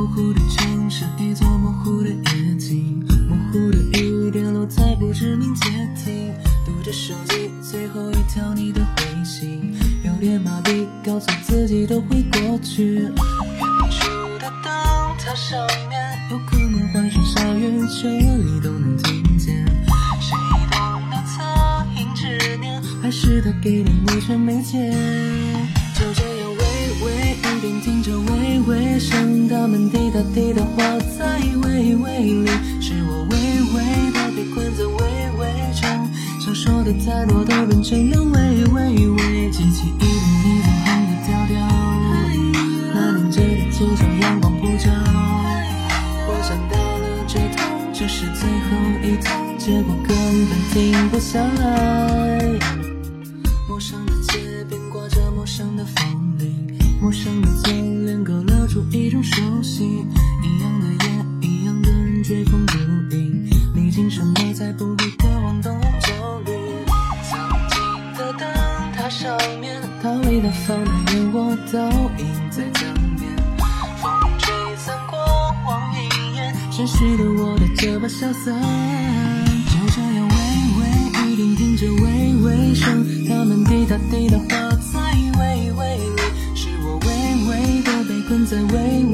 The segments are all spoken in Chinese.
模糊的城市，一座模糊的夜景，模糊的雨点落在不知名街亭。读着手机最后一条你的回信，有点麻痹，告诉自己都会过去。远处的灯塔上面，有可能欢声笑语，这里都能听见。谁懂得恻隐之念，还是他给了你却没见？滴答滴答化在微微里，是我微微的被困在微微中，想说的太多都变成了喂喂喂，记起一遍你纵横的调调，那年这个街上阳光普照，我想到了这趟这是最后一趟，结果根本停不下来。陌生的街边挂着陌生的风铃，陌生的侧脸勾勒出一种熟悉。一样的夜，一样的人追风逐影，历经什么才不会渴望东风走绿？曾经的灯塔上面，它伟大放的烟火倒映在江面，风吹散过往云烟，谁许的我的这把潇洒？就这样微微雨点听着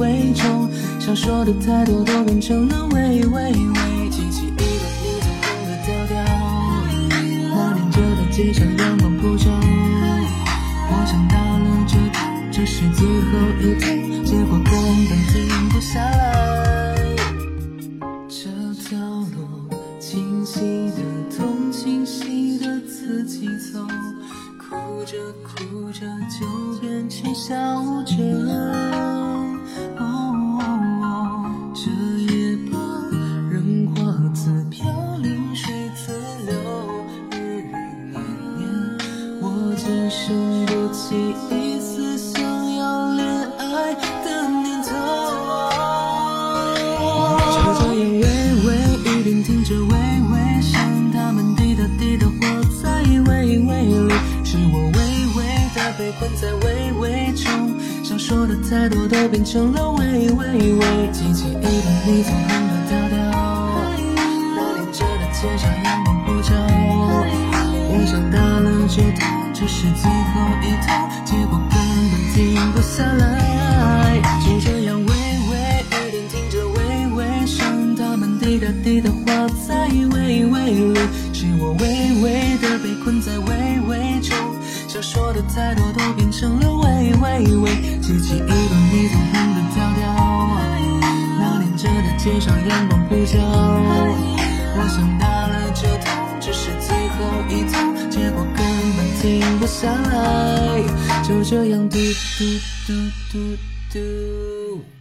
微微中，想说的太多都变成了喂喂喂，记起一段你纵横的调调，那年这大街上阳光普照，我想到了这这是最后一趟，结果根本停不下来。这条路清晰的痛，清晰的自己走，哭着哭着就变成笑着。在微微中，想说的太多都变成了喂喂喂，记起一段你纵横的调调，那年这条街上阳光普照，我想到了这趟这是最后一趟，结果根本停不下来，就这样微微雨点听着微微声，它们滴答滴答化在微微里，是我微微的被困在微微中，想说的太多都变成了喂喂喂，记起一段你纵横的调调，那年这条街上阳光普照，我想打了这通这是最后一趟，结果根本停不下来，就这样嘟嘟嘟嘟嘟。